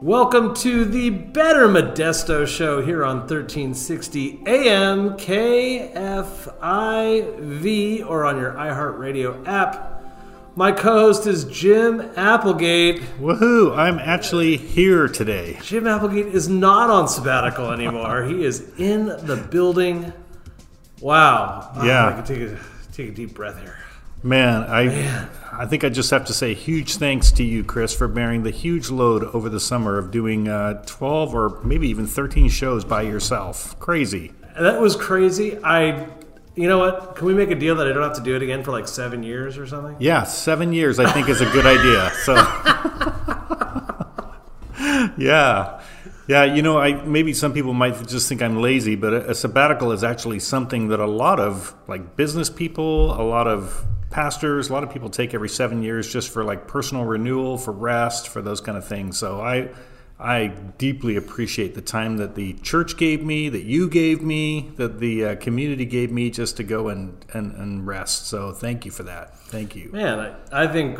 Welcome to the Better Modesto Show here on 1360 AM KFIV or on your iHeartRadio app. My co host is Jim Applegate. Woohoo! I'm actually here today. Jim Applegate is not on sabbatical anymore. he is in the building. Wow. Yeah. I can take a, take a deep breath here. Man, I I think I just have to say huge thanks to you, Chris, for bearing the huge load over the summer of doing uh, 12 or maybe even 13 shows by yourself. Crazy. That was crazy. I, you know what? Can we make a deal that I don't have to do it again for like seven years or something? Yeah, seven years I think is a good idea. So, yeah, yeah. You know, I maybe some people might just think I'm lazy, but a, a sabbatical is actually something that a lot of like business people, a lot of pastors, a lot of people take every seven years just for like personal renewal, for rest, for those kind of things. So I. I deeply appreciate the time that the church gave me, that you gave me, that the uh, community gave me just to go and, and, and rest. So thank you for that. Thank you. Man, I, I think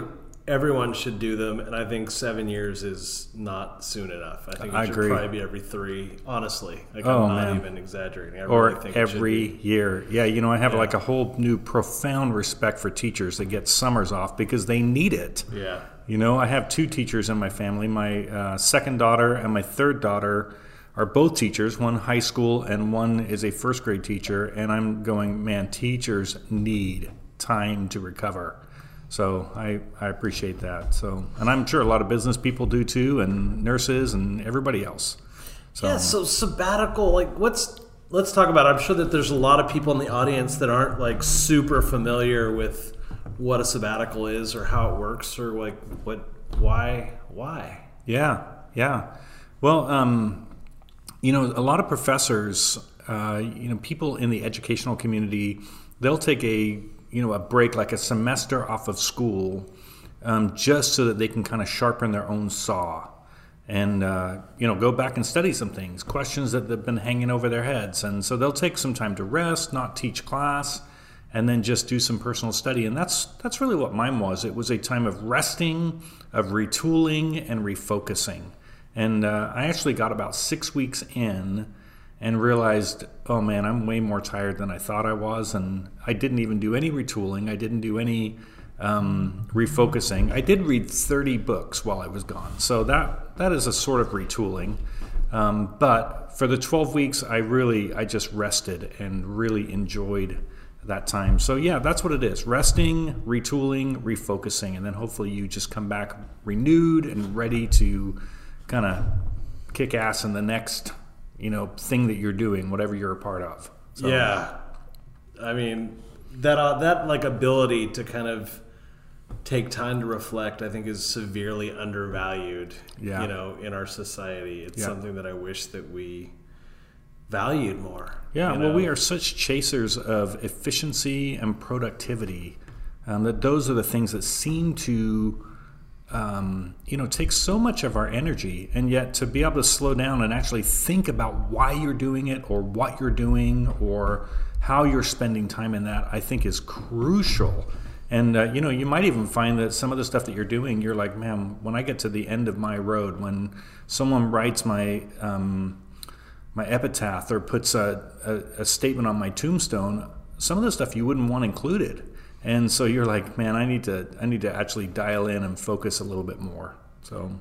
everyone should do them, and I think seven years is not soon enough. I think it I should agree. probably be every three. Honestly, like Oh, I'm not man. even exaggerating. I or really think every year. Yeah, you know, I have like a whole new profound respect for teachers that get summers off because they need it. Yeah, You know, I have two teachers in my family. My uh, second daughter and my third daughter are both teachers, one high school and one is a first grade teacher. And I'm going, man, teachers need time to recover. So I, I appreciate that. So, and I'm sure a lot of business people do too, and nurses and everybody else. So, yeah. So sabbatical, like, what's? Let's talk about. It. I'm sure that there's a lot of people in the audience that aren't like super familiar with what a sabbatical is or how it works or like what, why, why. Yeah, yeah. Well, um, you know, a lot of professors, uh, you know, people in the educational community, they'll take a you know a break, like a semester off of school, um, just so that they can kind of sharpen their own saw, and uh, you know go back and study some things, questions that have been hanging over their heads, and so they'll take some time to rest, not teach class. And then just do some personal study, and that's that's really what mine was. It was a time of resting, of retooling, and refocusing. And uh, I actually got about six weeks in and realized, oh man, I'm way more tired than I thought I was. And I didn't even do any retooling. I didn't do any um, refocusing. I did read 30 books while I was gone. So that, that is a sort of retooling. Um, but for the 12 weeks, I really, I just rested and really enjoyed that time. So yeah, that's what it is. Resting, retooling, refocusing, and then hopefully you just come back renewed and ready to kind of kick ass in the next, you know, thing that you're doing, whatever you're a part of. So, Yeah, I mean that uh, that like ability to kind of take time to reflect, I think, is severely undervalued. Yeah. you know, in our society, it's Yeah. something that I wish that we valued more. Yeah, well, know? we are such chasers of efficiency and productivity um, that those are the things that seem to, um, you know, take so much of our energy. And yet to be able to slow down and actually think about why you're doing it or what you're doing or how you're spending time in that, I think is crucial. And, uh, you know, you might even find that some of the stuff that you're doing, you're like, man, when I get to the end of my road, when someone writes my, um, my epitaph or puts a, a, a statement on my tombstone, some of the stuff you wouldn't want included. And so you're like, man, I need to I need to actually dial in and focus a little bit more. So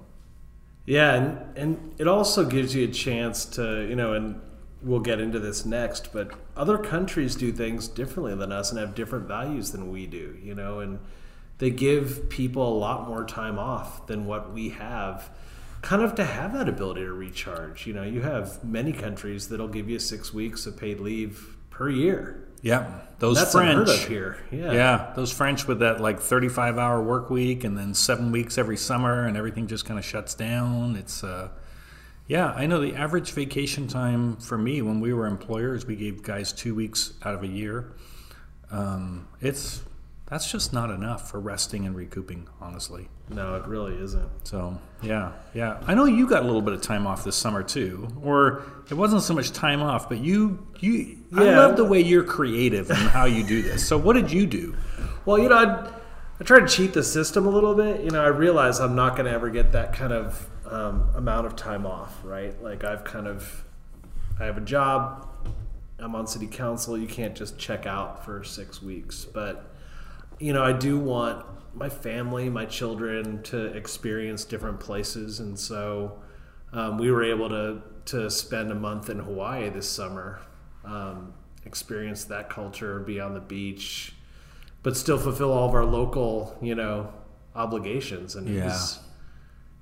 Yeah, and and it also gives you a chance to, you know, and we'll get into this next, but other countries do things differently than us and have different values than we do, you know, and they give people a lot more time off than what we have kind of to have that ability to recharge. You know, you have many countries that'll give you 6 weeks of paid leave per year. Yeah, those That's French. here. Yeah. Yeah, those French with that like 35 hour work week and then seven weeks every summer and everything just kind of shuts down. It's, uh, yeah, I know the average vacation time for me when we were employers, we gave guys two weeks out of a year. Um, it's, that's just not enough for resting and recouping, honestly. No, it really isn't. So, yeah, yeah. I know you got a little bit of time off this summer too, or it wasn't so much time off, but you, you, I love the way you're creative and how you do this. So, what did you do? Well, you know, I, I try to cheat the system a little bit. You know, I realize I'm not going to ever get that kind of um, amount of time off, right? Like I've kind of, I have a job. I'm on city council. You can't just check out for six weeks, but you know, I do want my family, my children to experience different places, and so um, we were able to to spend a month in Hawaii this summer, um, experience that culture, be on the beach, but still fulfill all of our local, you know, obligations, and Yeah. it's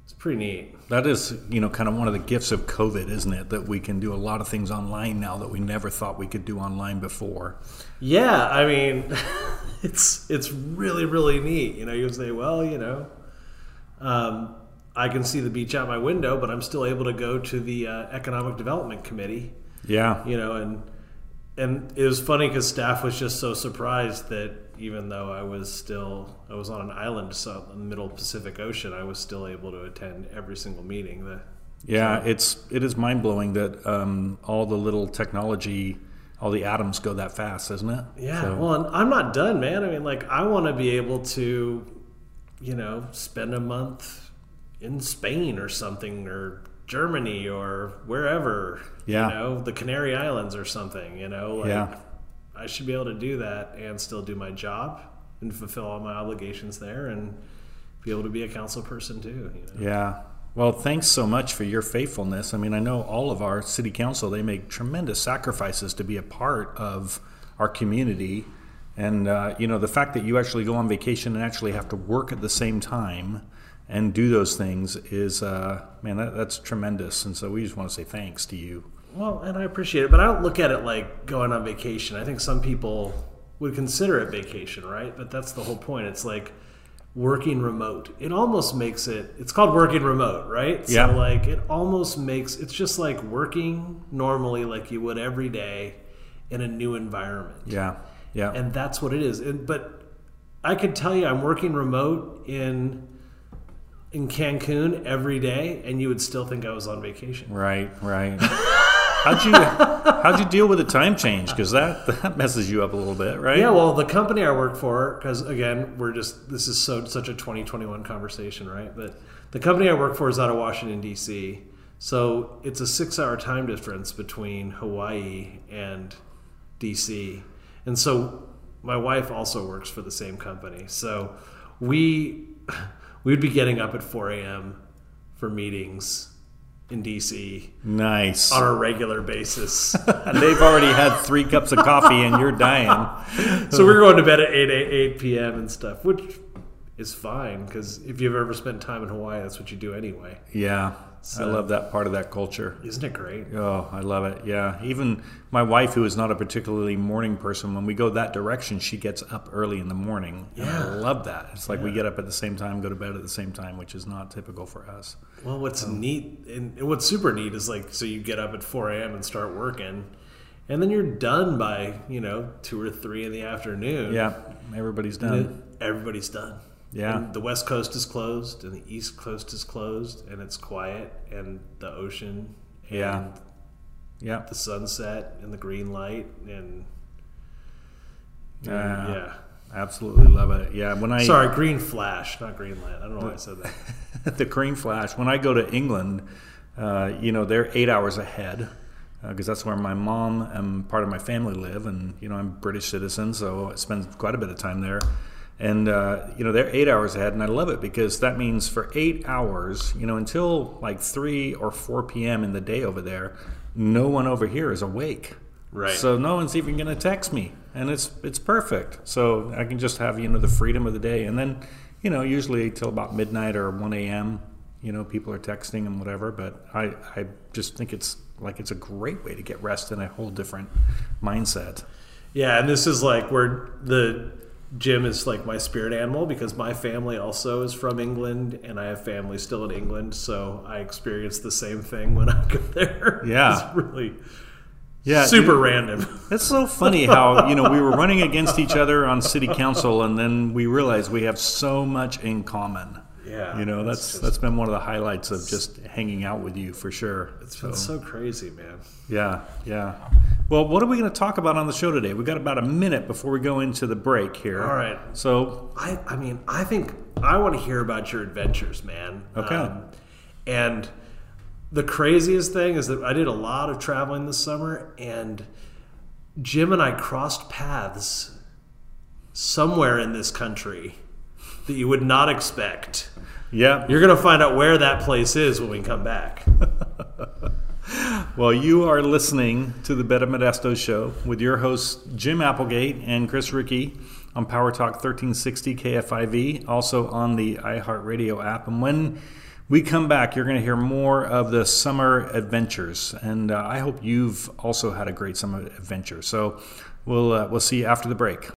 it's pretty neat. That is, you know, kind of one of the gifts of COVID, isn't it? That we can do a lot of things online now that we never thought we could do online before. Yeah, I mean, it's it's really really neat. You know, you say, well, you know, um, I can see the beach out my window, but I'm still able to go to the uh, economic development committee. Yeah. You know, and and it was funny because staff was just so surprised that even though I was still I was on an island so in the middle Pacific Ocean, I was still able to attend every single meeting. The, Yeah, it's it is mind blowing that um, all the little technology, all the atoms go that fast, isn't it? Yeah, So- well, I'm not done, man. I mean, like, I want to be able to, you know, spend a month in Spain or something, or Germany, or wherever. Yeah. You know, the Canary Islands or something. You know, like, Yeah. I should be able to do that and still do my job and fulfill all my obligations there, and be able to be a council person too. You know? Yeah. Well, thanks so much for your faithfulness. I mean, I know all of our city council, they make tremendous sacrifices to be a part of our community. And, uh, you know, the fact that you actually go on vacation and actually have to work at the same time and do those things is, uh, man, that, that's tremendous. And so we just want to say thanks to you. Well, and I appreciate it, but I don't look at it like going on vacation. I think some people would consider it vacation, right? But that's the whole point. It's like working remote. It almost makes it it's called working remote, right? Yeah. So like it almost makes it's just like working normally like you would every day in a new environment. Yeah. Yeah. And that's what it is. And, but I could tell you I'm working remote in in Cancun every day and you would still think I was on vacation. Right, right. how'd you how'd you deal with the time change? Because that that messes you up a little bit, right? Yeah, well, the company I work for, because again, we're just this is so such a 2021 conversation, right? But the company I work for is out of Washington D.C., so it's a six-hour time difference between Hawaii and D.C., and so my wife also works for the same company, so we we'd be getting up at 4 a.m. for meetings in D.C. Nice. on a regular basis. And they've already had three cups of coffee, and you're dying. So we're going to bed at 8, 8, 8 p.m. and stuff, which is fine because if you've ever spent time in Hawaii, that's what you do anyway. Yeah, I love that part of that culture. Isn't it great? Oh, I love it. Yeah. Even my wife, who is not a particularly morning person, when we go that direction, she gets up early in the morning. And I love that. It's like we get up at the same time, go to bed at the same time, which is not typical for us. Well, what's neat and what's super neat is like, so you get up at 4 a.m. and start working, and then you're done by, you know, 2 or 3 in the afternoon. Yeah. Everybody's done. everybody's done. Yeah. And the West Coast is closed, and the East Coast is closed, and it's quiet, and the ocean, and Yeah. Yeah. the sunset, and the green light, and Yeah. yeah. Absolutely love it. Yeah. When I Sorry, green flash, not green light. I don't know why I said that. the green flash. When I go to England, uh, you know, they're eight hours ahead because that's where my mom and part of my family live, and you know, I'm a British citizen, so I spend quite a bit of time there. And uh, you know, they're eight hours ahead, and I love it because that means for eight hours, you know, until like three or four p.m. in the day over there, no one over here is awake. Right. So no one's even going to text me, and it's it's perfect. So I can just have you know the freedom of the day, and then you know usually till about midnight or one a.m. You know people are texting and whatever, but I I just think it's like it's a great way to get rest in a whole different mindset. Yeah, and this is like where the Jim is like my spirit animal because my family also is from England and I have family still in England, so I experience the same thing when I go there. Yeah. it's really Yeah, super random. It's so funny how you know we were running against each other on city council, and then we realized we have so much in common. Yeah, you know that's just- that's been one of the highlights of just hanging out with you for sure. It's been so crazy, man. Yeah, yeah. Well, what are we going to talk about on the show today? We've got about a minute before we go into the break here. All right. So, I, I mean, I think I want to hear about your adventures, man. Um, Okay. And the craziest thing is that I did a lot of traveling this summer, and Jim and I crossed paths somewhere in this country that you would not expect. Yeah. You're going to find out where that place is when we come back. Well, you are listening to the Better Modesto Show with your hosts Jim Applegate and Chris Ricci on Power Talk 1360 KFIV, also on the iHeartRadio app. And when we come back, you're going to hear more of the summer adventures, and uh, I hope you've also had a great summer adventure. So we'll uh, we'll see you after the break.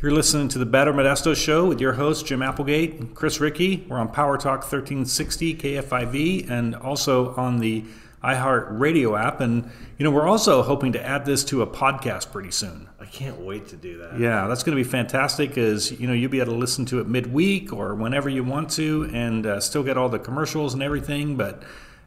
You're listening to the Better Modesto Show with your hosts, Jim Applegate, and Chris Ricci. We're on Power Talk 1360 KFIV, and also on the iHeart Radio app. And you know, we're also hoping to add this to a podcast pretty soon. I can't wait to do that. Yeah, that's going to be fantastic because you know you'll be able to listen to it midweek or whenever you want to, and uh, still get all the commercials and everything. But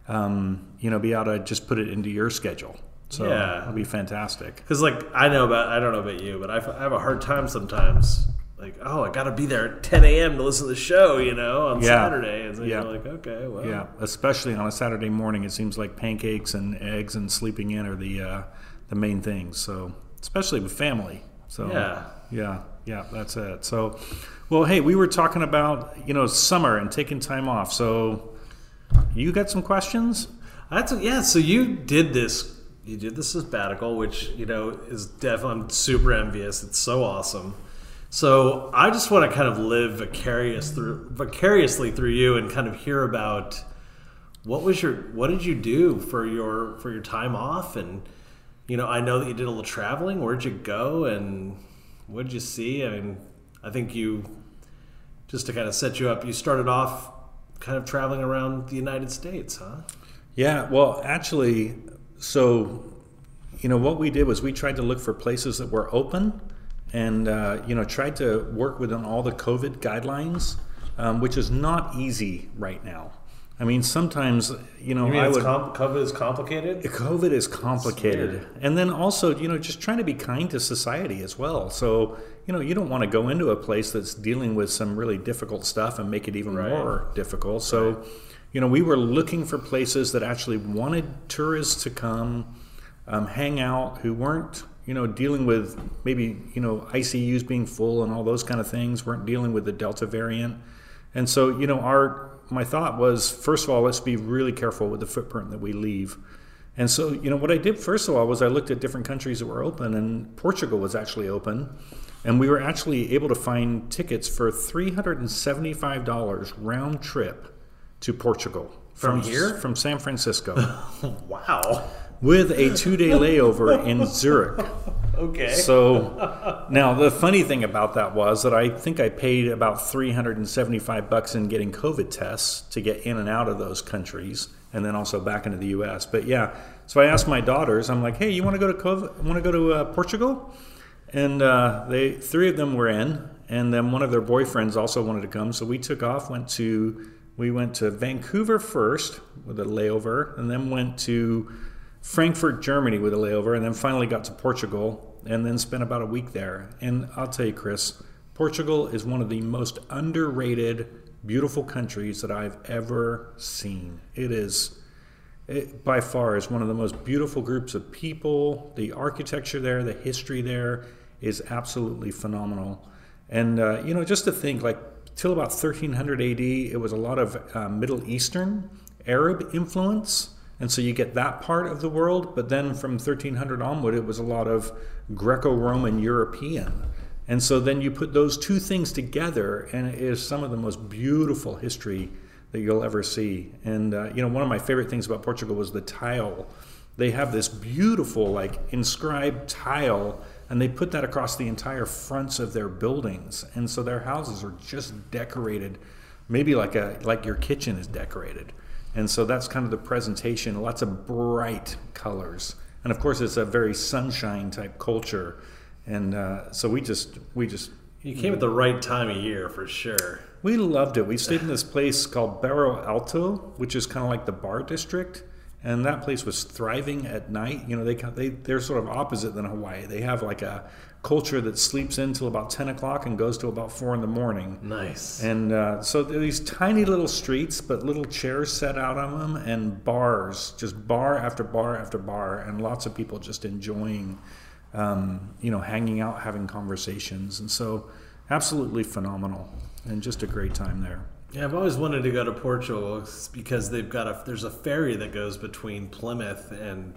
um, you know, be able to just put it into your schedule. So Yeah. it'll be fantastic. Because like I know about I don't know about you, but I have a hard time sometimes. Like oh, I got to be there at 10 a.m. to listen to the show, you know, on Yeah. Saturday, and so Yeah. you're like, okay, well, Yeah, especially on a Saturday morning, it seems like pancakes and eggs and sleeping in are the uh, the main things. So especially with family. So Yeah. yeah, yeah, that's it. So, well, hey, we were talking about you know summer and taking time off. So you got some questions? That's yeah. So you did this. You did this sabbatical, which you know is definitely I'm super envious. It's so awesome. So I just want to kind of live vicarious through vicariously through you and kind of hear about what was your what did you do for your for your time off and you know I know that you did a little traveling. Where'd you go and what did you see? I mean, I think you just to kind of set you up. You started off kind of traveling around the United States, huh? Yeah, well, actually, so you know what we did was we tried to look for places that were open, and uh, you know tried to work within all the COVID guidelines, um, which is not easy right now. I mean, sometimes you know You mean I would. com- COVID is complicated? COVID is complicated. And then also, you know, just trying to be kind to society as well. So, you know, you don't want to go into a place that's dealing with some really difficult stuff and make it even Right. more difficult. So, you know, we were looking for places that actually wanted tourists to come, um, hang out, who weren't, you know, dealing with maybe, you know, ICUs being full and all those kind of things, weren't dealing with the Delta variant. And so, you know, our my thought was first of all, let's be really careful with the footprint that we leave. And so, you know, what I did first of all was I looked at different countries that were open, and Portugal was actually open, and we were actually able to find tickets for three hundred and seventy-five dollars round trip to Portugal From here? from San Francisco, wow. With a two-day layover in Zurich. Okay. So now the funny thing about that was that I think I paid about 375 bucks in getting COVID tests to get in and out of those countries and then also back into the US. But yeah, so I asked my daughters, I'm like, "Hey, you want to go to COVID, want to go to uh, Portugal?" And uh, they three of them were in and then one of their boyfriends also wanted to come, so we took off, went to we went to Vancouver first with a layover and then went to Frankfurt, Germany with a layover, and then finally got to Portugal and then spent about a week there. And I'll tell you, Chris, Portugal is one of the most underrated, beautiful countries that I've ever seen. It is, it by far, is one of the most beautiful groups of people. The architecture there, the history there is absolutely phenomenal. And, uh, you know, just to think, like, till about 1300 AD, it was a lot of uh, Middle Eastern, Arab influence. And so you get that part of the world, but then from 1300 onward, it was a lot of Greco Roman European. And so then you put those two things together, and it is some of the most beautiful history that you'll ever see. And, uh, you know, one of my favorite things about Portugal was the tile. They have this beautiful, like, inscribed tile, and they put that across the entire fronts of their buildings. And so their houses are just decorated, maybe like a like your kitchen is decorated. And so that's kind of the presentation, lots of bright colors. And of course, it's a very sunshine type culture. And uh, so we just, we just, You came at the right time of year for sure. we loved it. We stayed in this place called Bairro Alto, which is kind of like the bar district. and that place was thriving at night. You know, they they they're sort of opposite than Hawaii. They have like a culture that sleeps until about ten o'clock and goes to about four in the morning. Nice. And uh, so there are these tiny little streets, but little chairs set out on them, and bars, just bar after bar after bar, and lots of people just enjoying, um, you know, hanging out, having conversations, and so absolutely phenomenal, and just a great time there. Yeah, I've always wanted to go to Portugal because they've got a there's a ferry that goes between Plymouth and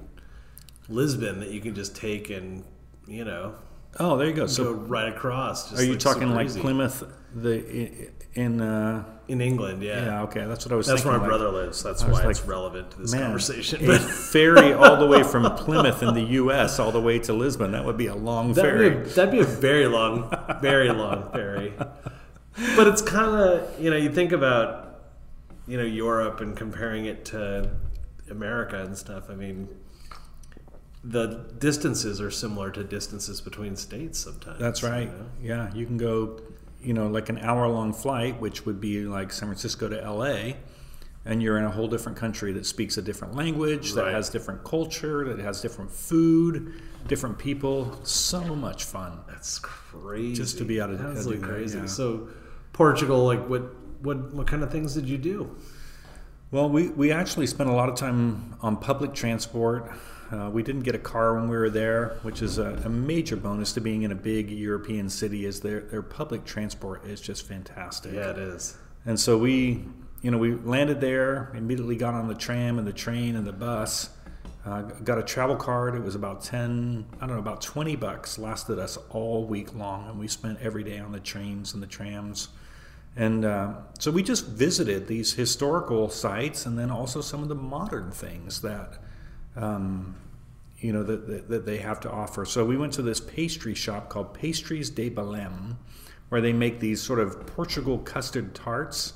Lisbon that you can just take and you know Oh, there you go. go So, right across. Are you like talking like easy. Plymouth, the in? Uh, in England? Yeah, yeah, okay, that's what I was. that's where thinking. my like, brother lives. That's why it's relevant to this Man, conversation. a But ferry all the way from Plymouth in the U.S. all the way to Lisbon. That would be a long that'd ferry. be, a, that'd be a very long, very long ferry. But it's kind of you know you think about you know Europe and comparing it to America and stuff. I mean. The distances are similar to distances between states sometimes. That's you right. know? Yeah, you can go, you know, like an hour long flight, which would be like San Francisco to LA, and you're in a whole different country that speaks a different language, that Right. has different culture, that has different food, different people. So much fun. That's crazy. Just to be able to- absolutely do that, crazy. yeah. So, Portugal, like what what what kind of things did you do? Well, we, we actually spent a lot of time on public transport. Uh, we didn't get a car when we were there, which is a, a major bonus to being in a big European city. Is their their public transport is just fantastic. Yeah, it is. And so we, you know, we landed there, immediately got on the tram and the train and the bus. Uh, got a travel card. It was about 10, I don't know, about 20 bucks. Lasted us all week long. And we spent every day on the trains and the trams. And uh, so we just visited these historical sites and then also some of the modern things that, um, you know, that, that, that they have to offer. So we went to this pastry shop called Pastries de Belém, where they make these sort of Portugal custard tarts.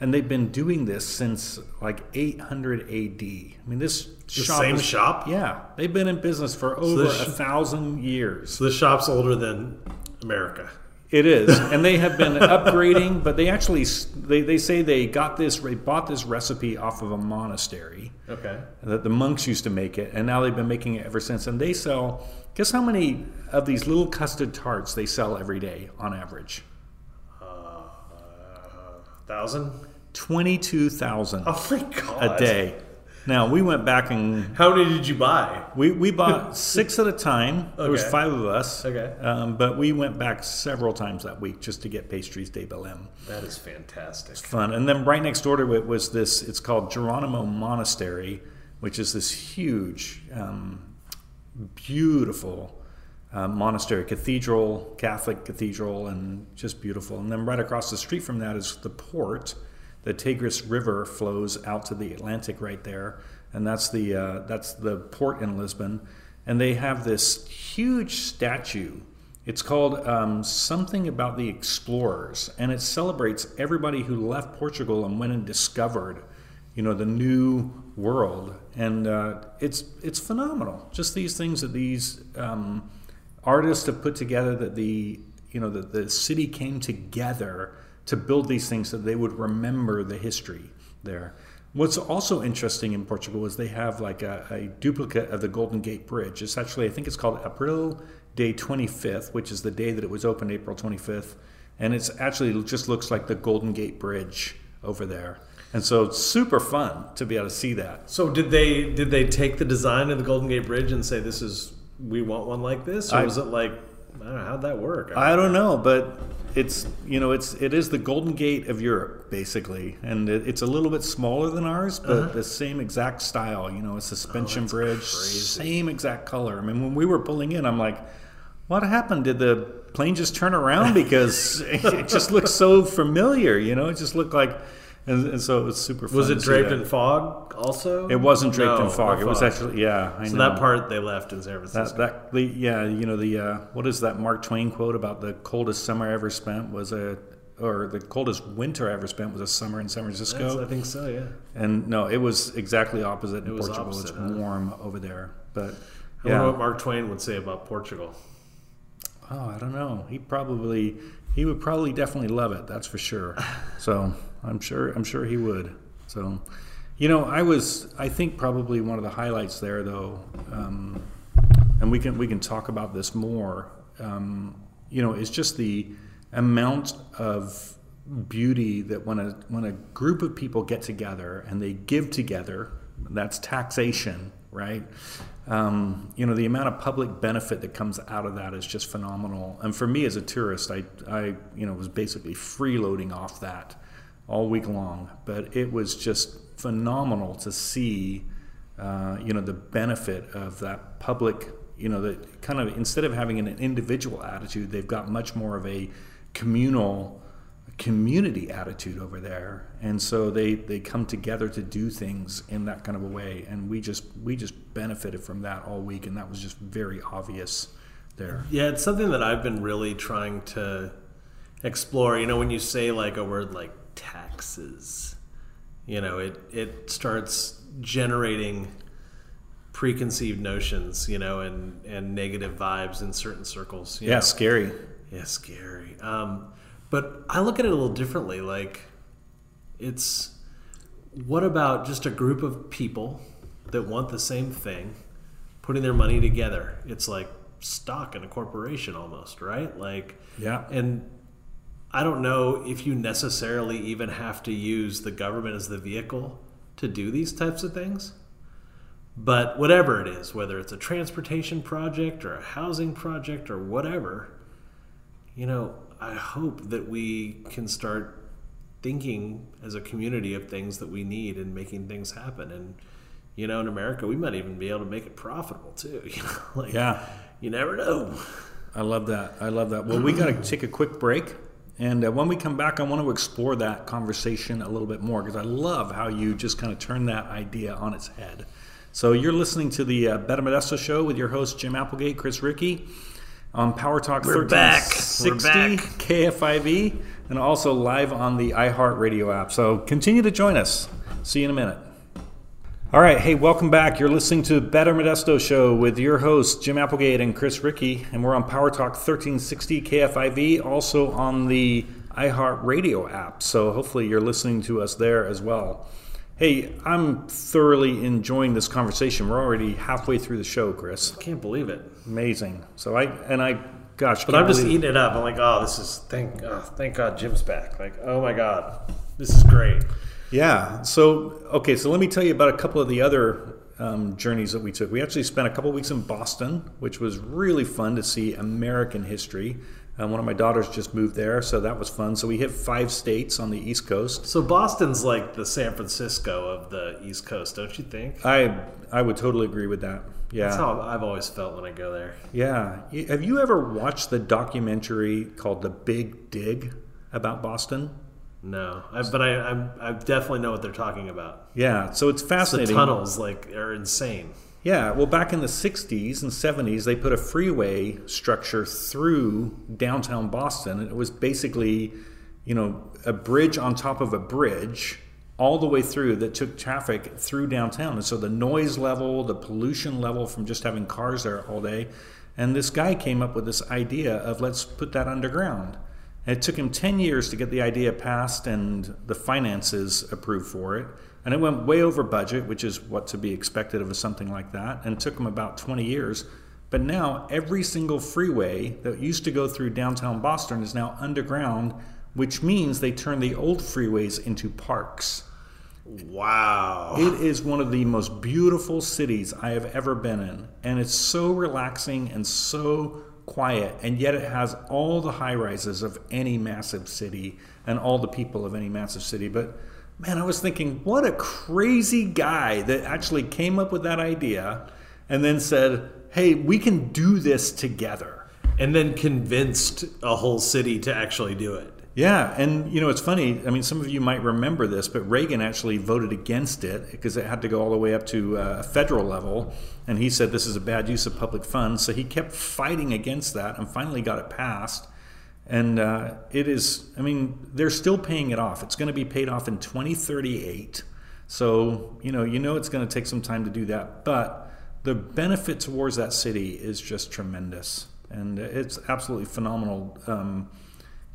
And they've been doing this since like 800 AD. I mean, this The shop same is- shop. Yeah, they've been in business for over this a thousand years. So the shop's older than America. It is, and they have been upgrading. But they actually they, they say they got this they bought this recipe off of a monastery Okay. that the monks used to make it, and now they've been making it ever since. And they sell. Guess how many of these little custard tarts they sell every day on average? Uh, thousand. Twenty-two thousand Oh my god. a day. Now we went back and How many did you buy? we, we bought six at a time. There was five of us. Okay. Um, but we went back several times that week just to get pastries de Belém. That is fantastic. fun. And then right next door to it was this. It's called Geronimo Monastery, which is this huge, um, beautiful uh, monastery, cathedral, Catholic cathedral, and just beautiful. And then right across the street from that is the port. The Tigris River flows out to the Atlantic right there, and that's the uh, that's the port in Lisbon. And they have this huge statue it's called um, Something About the Explorers, and it celebrates everybody who left Portugal and went and discovered, you know, the new world. And uh, it's it's phenomenal. Just these things that these um, artists have put together. That the you know that the city came together to build these things so they would remember the history there. What's also interesting in Portugal is they have like a, a duplicate of the Golden Gate Bridge. It's actually, I think it's called April Day 25th, which is the day that it was opened, April 25th. And it's actually just looks like the Golden Gate Bridge over there. And so it's super fun to be able to see that. So did they did they take the design of the Golden Gate Bridge and say this is we want one like this, or I- was it like I don't know how'd that work? I don't know, but it's you know it's it is the Golden Gate of Europe basically, and it, it's a little bit smaller than ours, but uh-huh. the same exact style. You know, a suspension oh, that's bridge, crazy. same exact color. I mean, when we were pulling in, I'm like, what happened? Did the plane just turn around because it just looks so familiar? You know, it just looked like, and, and so it was super. Fun was it draped in fog also? It wasn't draped No, in fog. It was actually yeah. I so know. that part they left in San Francisco. That, that the yeah you know the uh, what is that Mark Twain quote about the coldest summer I ever spent was a or the coldest winter I ever spent was a summer in San That's- Francisco I think so. Yeah. and no it was exactly opposite in It was Portugal opposite, it's huh? warm over there but I yeah wonder what Mark Twain would say about Portugal. oh I don't know he probably he would probably definitely love it that's for sure so I'm sure I'm sure he would so You know, I was, I think probably one of the highlights there, though, um, and we can we can talk about this more. Um, you know, is just the amount of beauty that when a when a group of people get together and they give together, that's taxation, right? Um, you know, the amount of public benefit that comes out of that is just phenomenal. And for me as a tourist, I, I you know was basically freeloading off that all week long. But it was just phenomenal to see, uh, you know, the benefit of that public, you know, that kind of instead of having an individual attitude, they've got much more of a communal community attitude over there. And so they they come together to do things in that kind of a way. And we just we just benefited from that all week and that was just very obvious there. Yeah it's something that i've been really trying to explore. You know when you say like a word like taxes. You know it it starts generating preconceived notions you know and and negative vibes in certain circles yeah know? scary. Yeah scary. Um, but i look at it a little differently like it's what about just a group of people that want the same thing putting their money together? It's like stock in a corporation almost right? Like yeah. and I don't know if you necessarily even have to use the government as the vehicle to do these types of things. But whatever it is, whether it's a transportation project or a housing project or whatever, you know, I hope that we can start thinking as a community of things that we need and making things happen. And, you know, in America, we might even be able to make it profitable too. You know, like, yeah. You never know. I love that. I love that. Well, we got to take a quick break. And uh, when we come back, I want to explore that conversation a little bit more because I love how you just kind of turn that idea on its head. So you're listening to the uh, Better Modesto Show with your host Jim Applegate, Chris Ricci, on Power Talk We're back. 1360 We're back. KFIV, and also live on the iHeartRadio app. So continue to join us. See you in a minute. All right, hey, welcome back. You're listening to Better Modesto Show with your hosts Jim Applegate and Chris Ricci, and we're on Power Talk 1360 KFIV, also on the iHeartRadio app. So hopefully you're listening to us there as well. Hey, I'm thoroughly enjoying this conversation. We're already halfway through the show, Chris. I can't believe it. Amazing. So I and I, gosh, But I'm just eating it up. I'm like, oh, this is thank, oh, thank God Jim's back. Like, oh my God, this is great. Yeah. So, okay. So let me tell you about a couple of the other um, journeys that we took. We actually spent a couple of weeks in Boston, which was really fun to see American history. Um, one of my daughters just moved there, so that was fun. So we hit five states on the East Coast. So Boston's like the San Francisco of the East Coast, don't you think? I I would totally agree with that. Yeah. That's how I've always felt when I go there. Yeah. Have you ever watched the documentary called The Big Dig about Boston? No, I, but I, I I definitely know what they're talking about. Yeah. So it's fascinating. The tunnels like are insane. Yeah, well, back in the 60s and 70s, they put a freeway structure through downtown Boston. And it was basically, you know, a bridge on top of a bridge all the way through that took traffic through downtown. And so the noise level, the pollution level from just having cars there all day. And this guy came up with this idea of let's put that underground. And it took him 10 years to get the idea passed and the finances approved for it. And it went way over budget, which is what to be expected of something like that. And it took him about 20 years. But now every single freeway that used to go through downtown Boston is now underground, which means they turn the old freeways into parks. Wow. It is one of the most beautiful cities I have ever been in. And it's so relaxing and so quiet. And yet it has all the high rises of any massive city and all the people of any massive city. But man, I was thinking, what a crazy guy that actually came up with that idea and then said, hey, we can do this together. and then convinced a whole city to actually do it. Yeah, and you know it's funny. I mean, some of you might remember this, but Reagan actually voted against it because it had to go all the way up to uh, a federal level, and he said this is a bad use of public funds. So he kept fighting against that, and finally got it passed. And uh, it is, I mean, they're still paying it off. It's going to be paid off in 2038. So you know, you know, it's going to take some time to do that, but the benefit towards that city is just tremendous, and it's absolutely phenomenal. Um,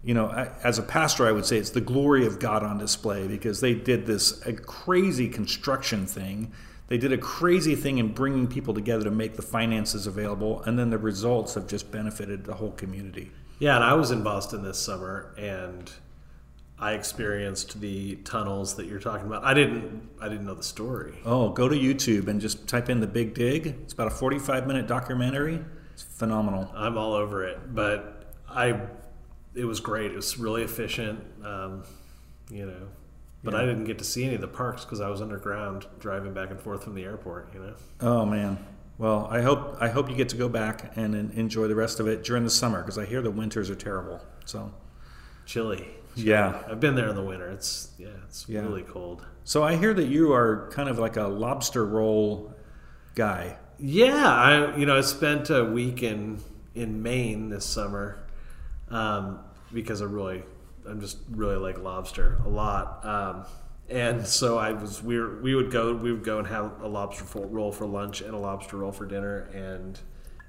you know, I, as a pastor, I would say it's the glory of God on display because they did this a crazy construction thing. They did a crazy thing in bringing people together to make the finances available, and then the results have just benefited the whole community. Yeah, and I was in Boston this summer, and I experienced the tunnels that you're talking about. I didn't, I didn't know the story. Oh, go to YouTube and just type in the Big Dig. It's about a 45 minute documentary. It's phenomenal. I'm all over it, but I, it was great. It was really efficient, um, you know. But Yeah. I didn't get to see any of the parks because I was underground driving back and forth from the airport. You know. Oh man. Well, I hope I hope you get to go back and en- enjoy the rest of it during the summer because I hear the winters are terrible. So Chilly. yeah. I've been there in the winter. It's yeah, it's Yeah. really cold. So I hear that you are kind of like a lobster roll guy. Yeah, I you know I spent a week in in Maine this summer um, because I really I'm just really like lobster a lot. Um, and so I was we were, we would go we would go and have a lobster roll for lunch and a lobster roll for dinner, and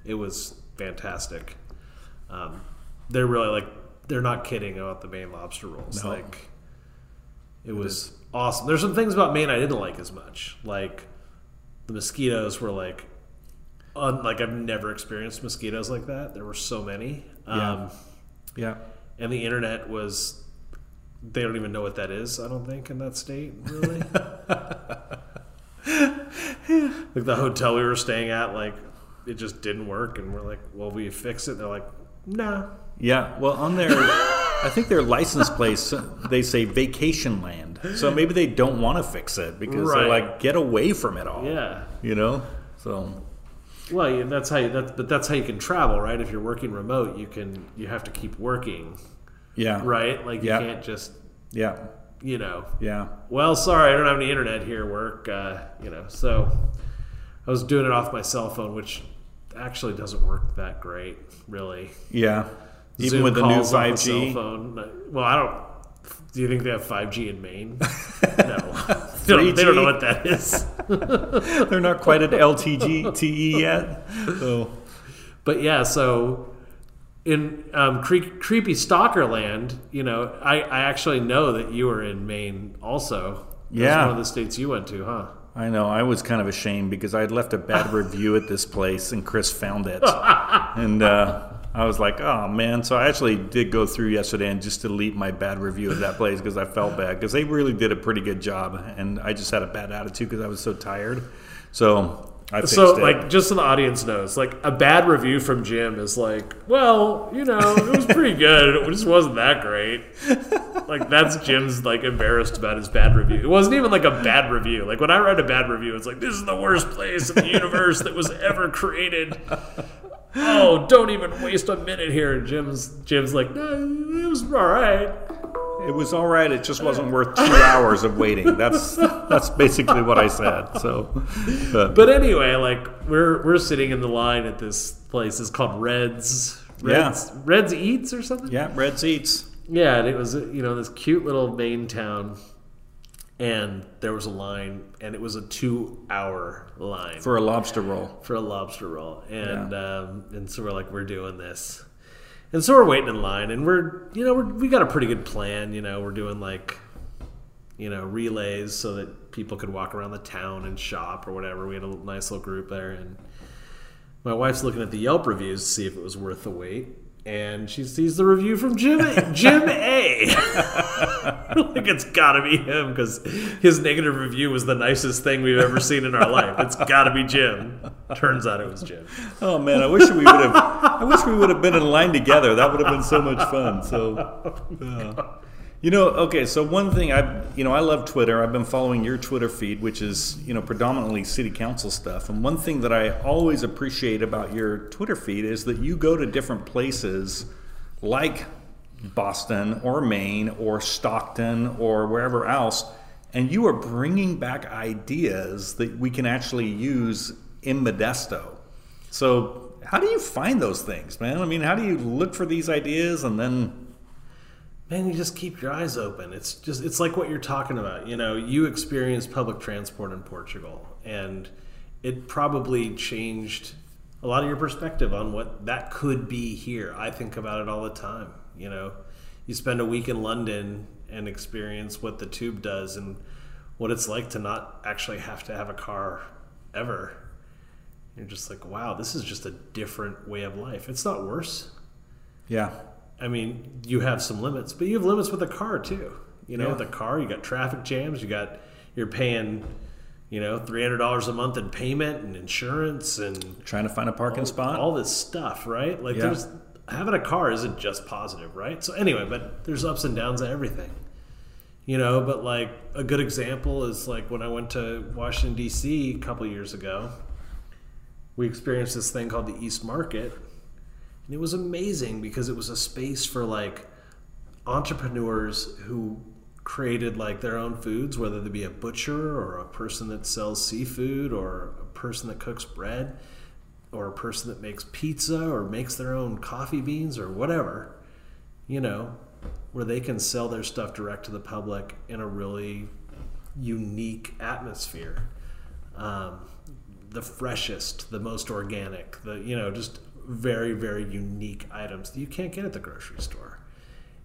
it was fantastic. Um, they're really like they're not kidding about the Maine lobster rolls. No. Like it was awesome. There's some things about Maine I didn't like as much, like the mosquitoes were like un, like I've never experienced mosquitoes like that. There were so many. Um, Yeah. And the internet was they don't even know what that is, I don't think, in that state, really. like the hotel we were staying at, like it just didn't work and we're like, Well, we fix it? They're like, No. Yeah. Well, on their, I think their license place they say vacation land. So maybe they don't want to fix it because they're like get away from it all. Yeah. You know. So Well, yeah, that's how you that's but that's how you can travel, right? If you're working remote, you can you have to keep working, yeah. right? Like you Yeah. can't just Yeah. you know Yeah. well, sorry, I don't have any internet here. Work, uh, you know. So I was doing it off my cell phone, which actually doesn't work that great, really. Yeah. Even Zoom with the new calls off a five G. Well, I don't. Do you think they have five G in Maine? no, don't, they don't know what that is. They're not quite at LTG TE E yet. So But yeah, so in um, cre- creepy stalker land, you know, I, I actually know that you were in Maine also. That Yeah. one of the states you went to, huh? I know I was kind of ashamed because I had left a bad review at this place and Chris found it, and uh, I was like, oh man. So I actually did go through yesterday and just delete my bad review of that place because I felt bad because they really did a pretty good job, and I just had a bad attitude because I was so tired. So I So, it. like, just so the audience knows, like, a bad review from Jim is like, well, you know, it was pretty good. It just wasn't that great. Like, that's Jim's, like, embarrassed about his bad review. It wasn't even, like, a bad review. Like, when I write a bad review, it's like, this is the worst place in the universe that was ever created. Oh, don't even waste a minute here. And Jim's, Jim's like, no, it was all right. it was all right. It just wasn't worth two hours of waiting. That's that's basically what I said. So, but, But anyway, like, we're, we're sitting in the line at this place. It's called Red's. Yeah. Red's, Red's Eats or something? yeah, Red's Eats. Yeah, and it was you know this cute little Maine town, and there was a line, and it was a two-hour line for, a lobster roll. For a lobster roll, and um, and so we're like, we're doing this, and so we're waiting in line, and we're you know we're, we got a pretty good plan, you know, we're doing like, you know, relays so that people could walk around the town and shop or whatever. We had a nice little group there, and my wife's looking at the Yelp reviews to see if it was worth the wait. And she sees the review from Jim Jim A. like it's got to be him because his negative review was the nicest thing we've ever seen in our life. It's got to be Jim. Turns out it was Jim. Oh man, I wish we would have. I wish we would have been in line together. That would have been so much fun. So, yeah. You know, okay. So one thing I, you know, I love Twitter. I've been following your Twitter feed, which is you know predominantly city council stuff. And one thing that I always appreciate about your Twitter feed is that you go to different places, like Boston or Maine or Stockton or wherever else, and you are bringing back ideas that we can actually use in Modesto. So, how do you find those things, man? I mean, how do you look for these ideas and then Man, you just keep your eyes open. It's just it's like what you're talking about. You know, you experienced public transport in Portugal and it probably changed a lot of your perspective on what that could be here. I think about it all the time, you know. you spend a week in London and experience what the tube does and what it's like to not actually have to have a car ever. You're just like, wow, this is just a different way of life. It's not worse. Yeah. I mean, you have some limits, but you have limits with a car too. You know, Yeah. with a car, you got traffic jams, you got you're paying, you know, three hundred dollars a month in payment and insurance and Trying to find a parking all, spot. all this stuff, right? Like Yeah. there's having a car isn't just positive, right? So anyway, but there's ups and downs of everything. You know, but like a good example is like when I went to Washington D.C. a couple years ago, we experienced this thing called the East Market, and it was amazing because it was a space for like entrepreneurs who created like their own foods, whether they be a butcher or a person that sells seafood or a person that cooks bread or a person that makes pizza or makes their own coffee beans or whatever, you know, where they can sell their stuff direct to the public in a really unique atmosphere. Um, the freshest, the most organic, the you know, just very very unique items that you can't get at the grocery store.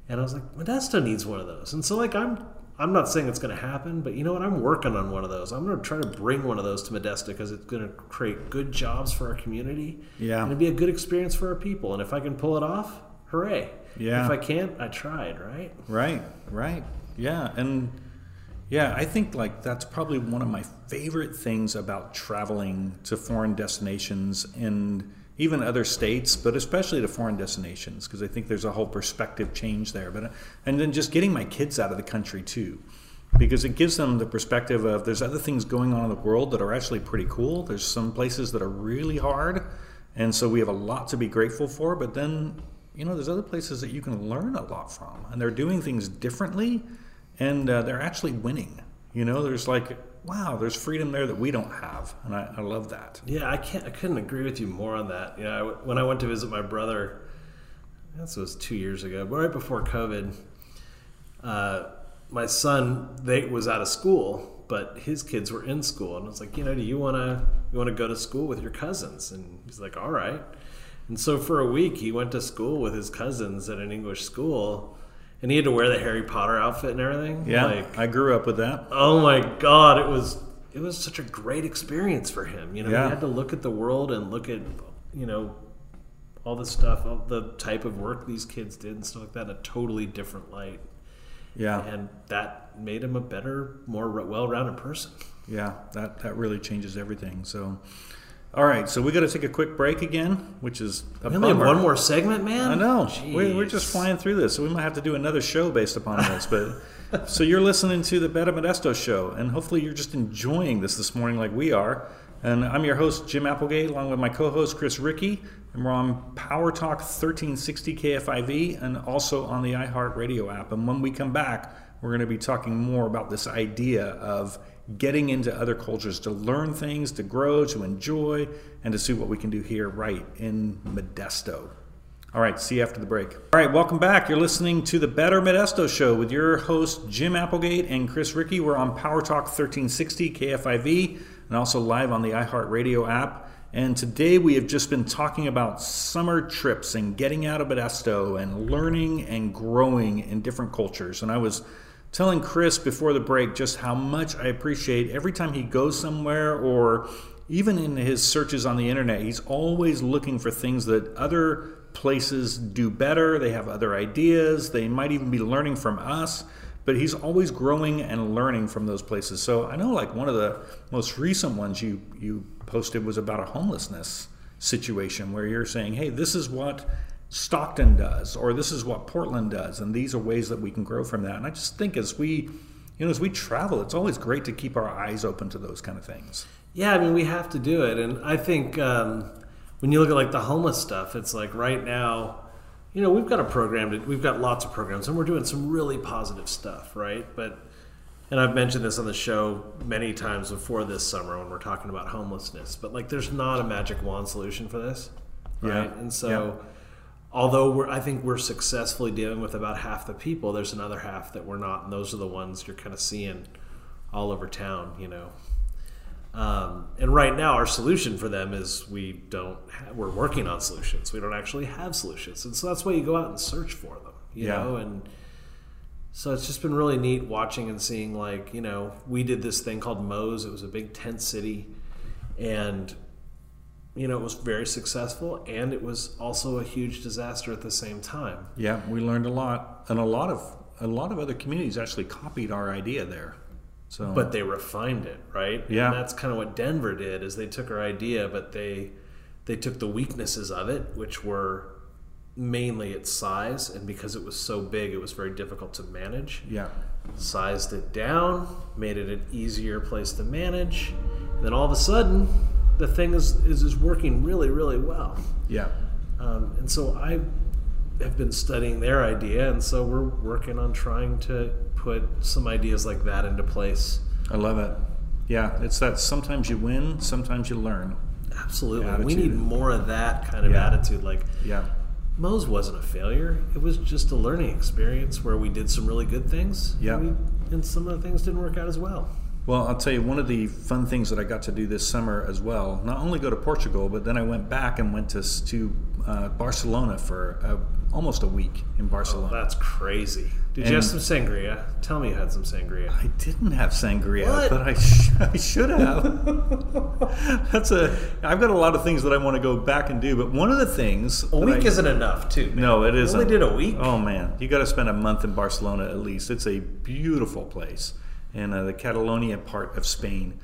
And I was like, Modesto needs one of those. And so like I'm I'm not saying it's going to happen, but you know what? I'm working on one of those. I'm going to try to bring one of those to Modesto because it's going to create good jobs for our community. Yeah. And it'd be a good experience for our people. And if I can pull it off, hooray. Yeah. If I can't, I tried, right? Right, right. Yeah, and yeah, I think like that's probably one of my favorite things about traveling to foreign destinations and even other states, but especially to foreign destinations because I think there's a whole perspective change there. But and then just getting my kids out of the country too. Because it gives them the perspective of there's other things going on in the world that are actually pretty cool. There's some places that are really hard, and so we have a lot to be grateful for. But then you know, there's other places that you can learn a lot from, and they're doing things differently, and uh, they're actually winning. You know, there's like, wow, there's freedom there that we don't have, and I, I love that. Yeah, I can't. I couldn't agree with you more on that. You know, when I went to visit my brother, this was two years ago, but right before COVID, uh, my son they was out of school, but his kids were in school, and I was like, you know, do you want to you want to go to school with your cousins? And he's like, all right. And so for a week, he went to school with his cousins at an English school, and he had to wear the Harry Potter outfit and everything. Yeah, like, I grew up with that. oh my god it was it was such a great experience for him you know Yeah. he had to look at the world and look at you know all the stuff all the type of work these kids did and stuff like that in a totally different light Yeah, and that made him a better more well-rounded person yeah, that that really changes everything. So, all right, so we got to take a quick break again, which is a we only have one more segment man I know. We're, we're just flying through this, so we might have to do another show based upon this. But so you're listening to the Better Modesto show, and hopefully you're just enjoying this this morning like we are. And I'm your host Jim Applegate, along with my co-host Chris Ricci, and we're on Power Talk 1360 KFIV, and also on the iHeartRadio app. And when we come back, we're going to be talking more about this idea of getting into other cultures to learn things, to grow, to enjoy, and to see what we can do here right in Modesto. All right, see you after the break. All right, welcome back. You're listening to the Better Modesto Show with your host Jim Applegate and Chris Ricci. We're on Power Talk 1360 KFIV and also live on the iHeartRadio app. And today we have just been talking about summer trips and getting out of Modesto and learning and growing in different cultures. And I was telling Chris before the break just how much I appreciate every time he goes somewhere or even in his searches on the internet, he's always looking for things that other places do better. They have other ideas. They might even be learning from us, but he's always growing and learning from those places. So I know like one of the most recent ones you you posted was about a homelessness situation where you're saying, "Hey, this is what Stockton does or this is what Portland does and these are ways that we can grow from that." And I just think as we you know, as we travel, it's always great to keep our eyes open to those kind of things. Yeah, I mean, we have to do it. And I think um, when you look at like the homeless stuff, it's like right now, you know, we've got a program, to, we've got lots of programs, and we're doing some really positive stuff, right? But, and I've mentioned this on the show many times before this summer when we're talking about homelessness, but like there's not a magic wand solution for this, right? Yeah. And so, although we're, I think we're successfully dealing with about half the people, there's another half that we're not, and those are the ones you're kind of seeing all over town, you know. Um, and right now, our solution for them is we don't. We're working on solutions. We don't actually have solutions, and so that's why you go out and search for them. you Yeah. know, and so it's just been really neat watching and seeing like you know we did this thing called Moe's. It was a big tent city, and you know it was very successful, and it was also a huge disaster at the same time. Yeah, we learned a lot, and a lot of a lot of other communities actually copied our idea there. So, but they refined it right Yeah. and that's kind of what denver did is they took our idea but they they took the weaknesses of it which were mainly its size and because it was so big it was very difficult to manage yeah, sized it down made it an easier place to manage and then all of a sudden the thing is is, is working really really well yeah, um, and so I have been studying their idea, and so we're working on trying to put some ideas like that into place. I love it. Yeah, it's that sometimes you win, sometimes you learn. Absolutely, we need more of that kind of Yeah. attitude. Like Yeah, Moe's wasn't a failure; it was just a learning experience where we did some really good things. Yeah. and, we, and some of the things didn't work out as well. Well, I'll tell you one of the fun things that I got to do this summer as well. Not only go to Portugal, but then I went back and went to to uh, Barcelona for uh, almost a week in Barcelona. That's crazy. Did you have some sangria? Tell me you had some sangria. I didn't have sangria, What? but I, sh- I should have. That's a. I've got a lot of things that I want to go back and do, but one of the things A week I- isn't enough, too. man. No, it isn't. Only did a week. Oh man, you got to spend a month in Barcelona at least. It's a beautiful place in uh, the Catalonia part of Spain.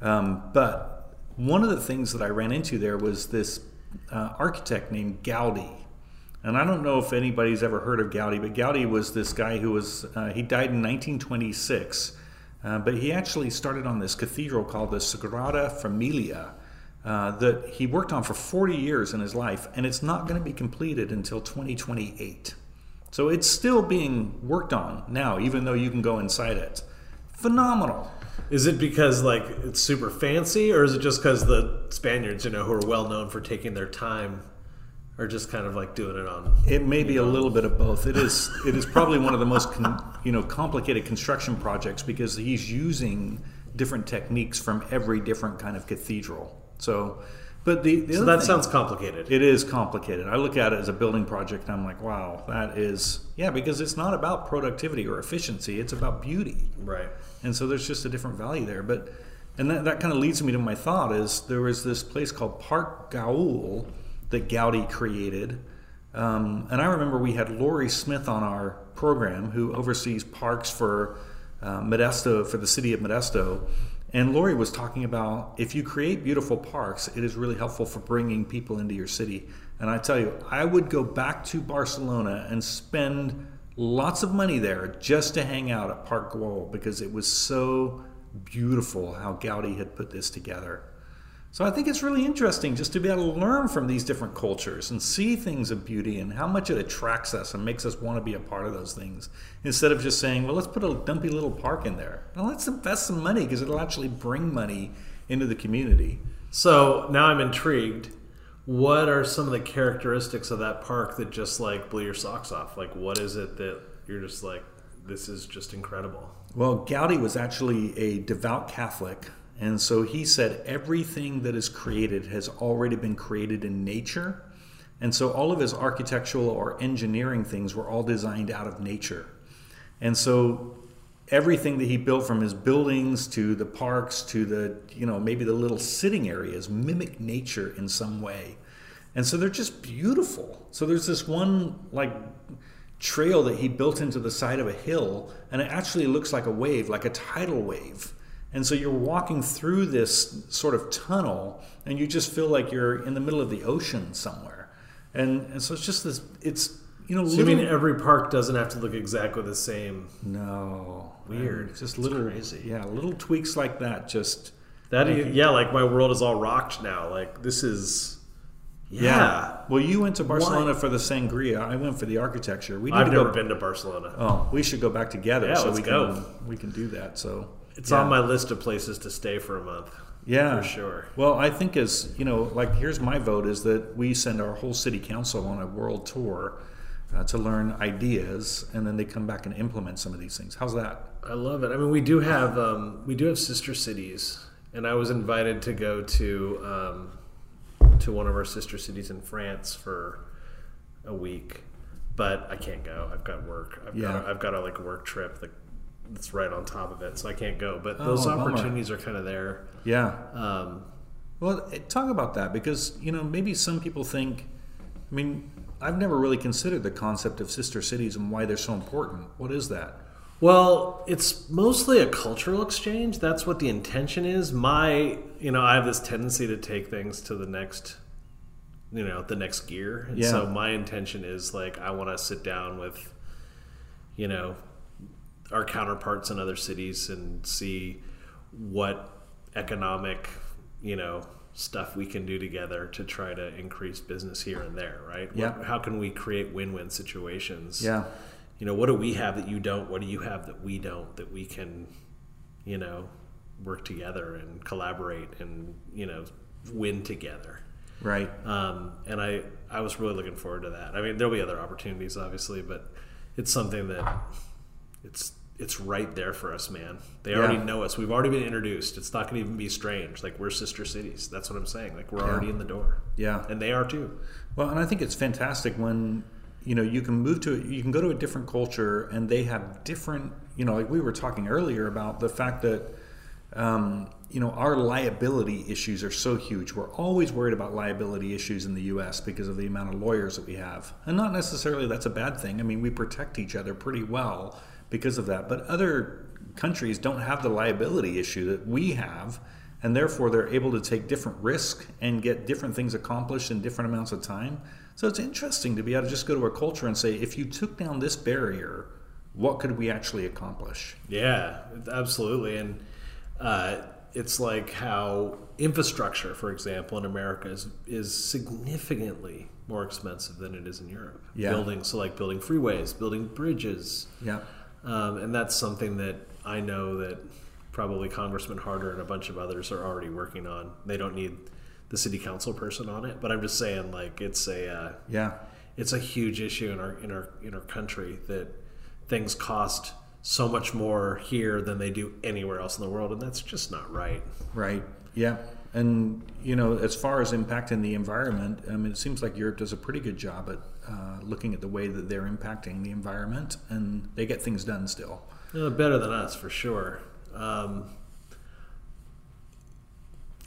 Um, but one of the things that I ran into there was this uh, architect named Gaudi. And I don't know if anybody's ever heard of Gaudi, but Gaudi was this guy who was, uh, he died in 1926. Uh, but he actually started on this cathedral called the Sagrada Familia uh, that he worked on for 40 years in his life, and it's not going to be completed until 2028. So it's still being worked on now, even though you can go inside it. Phenomenal. Is it because like it's super fancy, or is it just because the Spaniards, you know, who are well known for taking their time, are just kind of like doing it on? It may be a little bit of both. It is. It is probably one of the most, con, you know, complicated construction projects because he's using different techniques from every different kind of cathedral. So, but the, the So that thing- sounds complicated. It is complicated. I look at it as a building project and I'm like, wow, that is, yeah, because it's not about productivity or efficiency, it's about beauty. right. And so there's just a different value there. But, and that, that kind of leads me to my thought is there was this place called Park Güell that Gaudi created. Um, and I remember we had Lori Smith on our program who oversees parks for uh, Modesto, for the city of Modesto. And Lori was talking about if you create beautiful parks, it is really helpful for bringing people into your city. And I tell you, I would go back to Barcelona and spend lots of money there just to hang out at Park Güell because it was so beautiful how Gaudi had put this together. So I think it's really interesting just to be able to learn from these different cultures and see things of beauty and how much it attracts us and makes us want to be a part of those things instead of just saying, well, let's put a dumpy little park in there. Now let's invest some money because it'll actually bring money into the community. So now I'm intrigued. What are some of the characteristics of that park that just like blew your socks off? Like, what is it that you're just like, this is just incredible? Well, Gaudi was actually a devout Catholic, and so he said everything that is created has already been created in nature. And so all of his architectural or engineering things were all designed out of nature. And so everything that he built from his buildings to the parks to the, you know, maybe the little sitting areas mimic nature in some way. And so they're just beautiful. So there's this one like trail that he built into the side of a hill, and it actually looks like a wave, like a tidal wave. And so you're walking through this sort of tunnel, and you just feel like you're in the middle of the ocean somewhere. And, and so it's just this, it's, you know, So you mean every park doesn't have to look exactly the same? no. Weird. Just It's little, crazy. yeah, little tweaks like that. Just, That is, yeah, like my world is all rocked now. Like this is, yeah. Well, you went to Barcelona for the sangria. I went for the architecture. We need I've to never go. been to Barcelona. Oh, we should go back together. Yeah, so let's we go. can we can do that. So It's yeah. on my list of places to stay for a month. yeah for sure. Well, I think as you know, like here's my vote is that we send our whole city council on a world tour uh, to learn ideas, and then they come back and implement some of these things. How's that? I love it. I mean, we do have um, we do have sister cities, and I was invited to go to um, to one of our sister cities in France for a week. but I can't go. I've got work. I've Yeah. got a, I've got a like work trip that that's right on top of it, so I can't go. But Oh, those bummer. opportunities are kind of there. Yeah. Um, Well, eh, talk about that because you know maybe some people think. I mean, I've never really considered the concept of sister cities and why they're so important. What is that? Well, it's mostly a cultural exchange. That's what the intention is. My, you know, I have this tendency to take things to the next, you know, the next gear. And Yeah. so my intention is like I want to sit down with, you know, our counterparts in other cities and see what economic, you know, stuff we can do together to try to increase business here and there, right? Yeah. How can we create win-win situations? Yeah. you know what do we have that you don't what do you have that we don't that we can you know work together and collaborate and you know win together Right. um, and i i was really looking forward to that i mean there'll be other opportunities obviously but it's something that it's it's right there for us man they Yeah. already know us we've already been introduced it's not going to even be strange like we're sister cities that's what i'm saying like we're already in the door Yeah. and they are too Well, and I think it's fantastic when you know you can move to you can go to a different culture and they have different you know like we were talking earlier about the fact that um, you know our liability issues are so huge. We're always worried about liability issues in the U.S. because of the amount of lawyers that we have, and not necessarily that's a bad thing. I mean, we protect each other pretty well because of that, but other countries don't have the liability issue that we have and therefore they're able to take different risk and get different things accomplished in different amounts of time. So it's interesting to be able to just go to a culture and say, if you took down this barrier, what could we actually accomplish? Yeah, absolutely. And uh, it's like how infrastructure, for example, in America is, is significantly more expensive than it is in Europe. Yeah. Building, so like building freeways, building bridges. Yeah, Um, and that's something that I know that probably Congressman Harder and a bunch of others are already working on. They don't need the city council person on it, but I'm just saying, like, it's a. Uh, yeah, it's a huge issue in our in our in our country that things cost so much more here than they do anywhere else in the world, and that's just not right. right. Yeah. And, you know, as far as impacting the environment, I mean, it seems like Europe does a pretty good job at uh, looking at the way that they're impacting the environment and they get things done still. Better than us for sure. Um,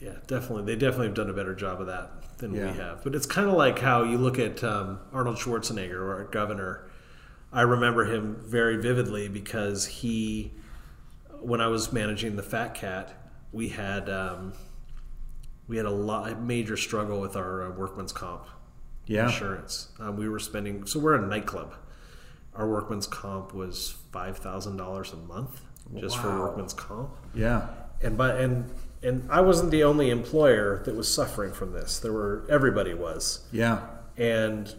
yeah, definitely. They definitely have done a better job of that than Yeah. we have. But it's kind of like how you look at um, Arnold Schwarzenegger, our governor. I remember him very vividly because he, when I was managing the Fat Cat, we had um, we had a lot major struggle with our uh, workman's comp Yeah. insurance. Um, we were spending so we're a nightclub. Our workman's comp was five thousand dollars a month just for workman's comp, Yeah. and but and and I wasn't the only employer that was suffering from this. There were everybody was, Yeah. and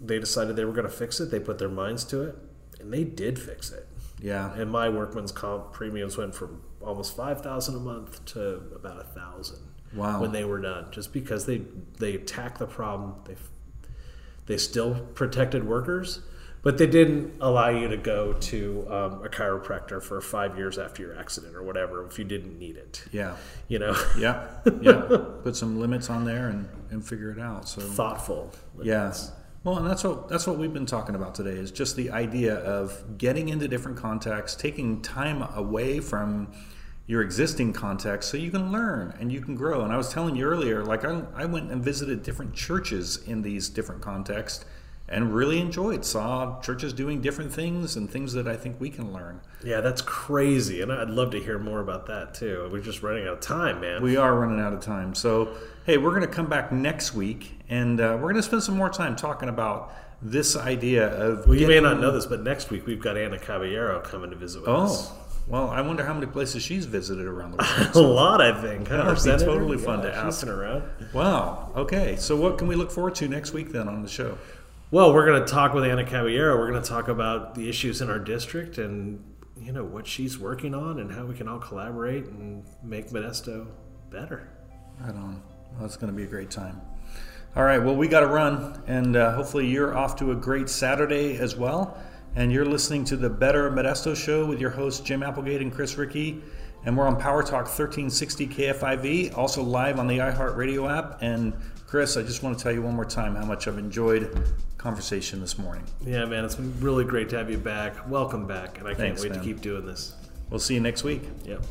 they decided they were going to fix it. They put their minds to it, and they did fix it. Yeah. And my workman's comp premiums went from almost five thousand a month to about a thousand. Wow. When they were done, just because they they attacked the problem, they they still protected workers, but they didn't allow you to go to um, a chiropractor for five years after your accident or whatever if you didn't need it. Yeah. You know, Yeah. Yeah. Put some limits on there and, and figure it out. So thoughtful. Yes. Well, and that's what that's what we've been talking about today is just the idea of getting into different contexts, taking time away from your existing context so you can learn and you can grow. And I was telling you earlier, like I, I went and visited different churches in these different contexts and really enjoyed, saw churches doing different things and things that I think we can learn. Yeah, that's crazy, and I'd love to hear more about that too. We're just running out of time, man. We are running out of time. So, hey, we're going to come back next week and uh, we're going to spend some more time talking about this idea of. well, you may not know this, but next week we've got Anna Caballero coming to visit with us. Well, I wonder how many places she's visited around the world. A lot, I think. Huh? That would be totally fun to she's ask. been around. wow. Okay. So, what can we look forward to next week then on the show? Well, we're going to talk with Anna Caballero. We're going to talk about the issues in our district and you know what she's working on and how we can all collaborate and make Modesto better. Right on. Well, that's going to be a great time. All right. Well, we got to run, and uh, hopefully, you're off to a great Saturday as well. And you're listening to the Better Modesto Show with your hosts, Jim Applegate and Chris Ricci. And we're on Power Talk 1360 KFIV, also live on the iHeartRadio app. And Chris, I just want to tell you one more time how much I've enjoyed conversation this morning. Yeah, man, it's been really great to have you back. Welcome back, and I can't Thanks, wait man. to keep doing this. We'll see you next week. Yep.